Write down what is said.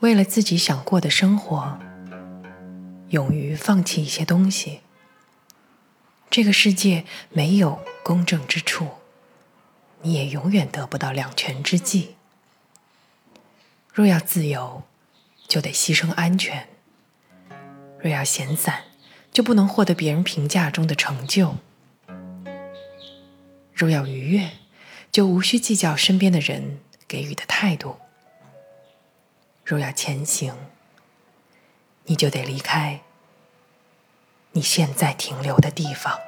为了自己想过的生活，勇于放弃一些东西。这个世界没有公正之处，你也永远得不到两全之计。若要自由，就得牺牲安全；若要闲散，就不能获得别人评价中的成就；若要愉悦，就无需计较身边的人给予的态度；若要前行你就得离开你现在停留的地方。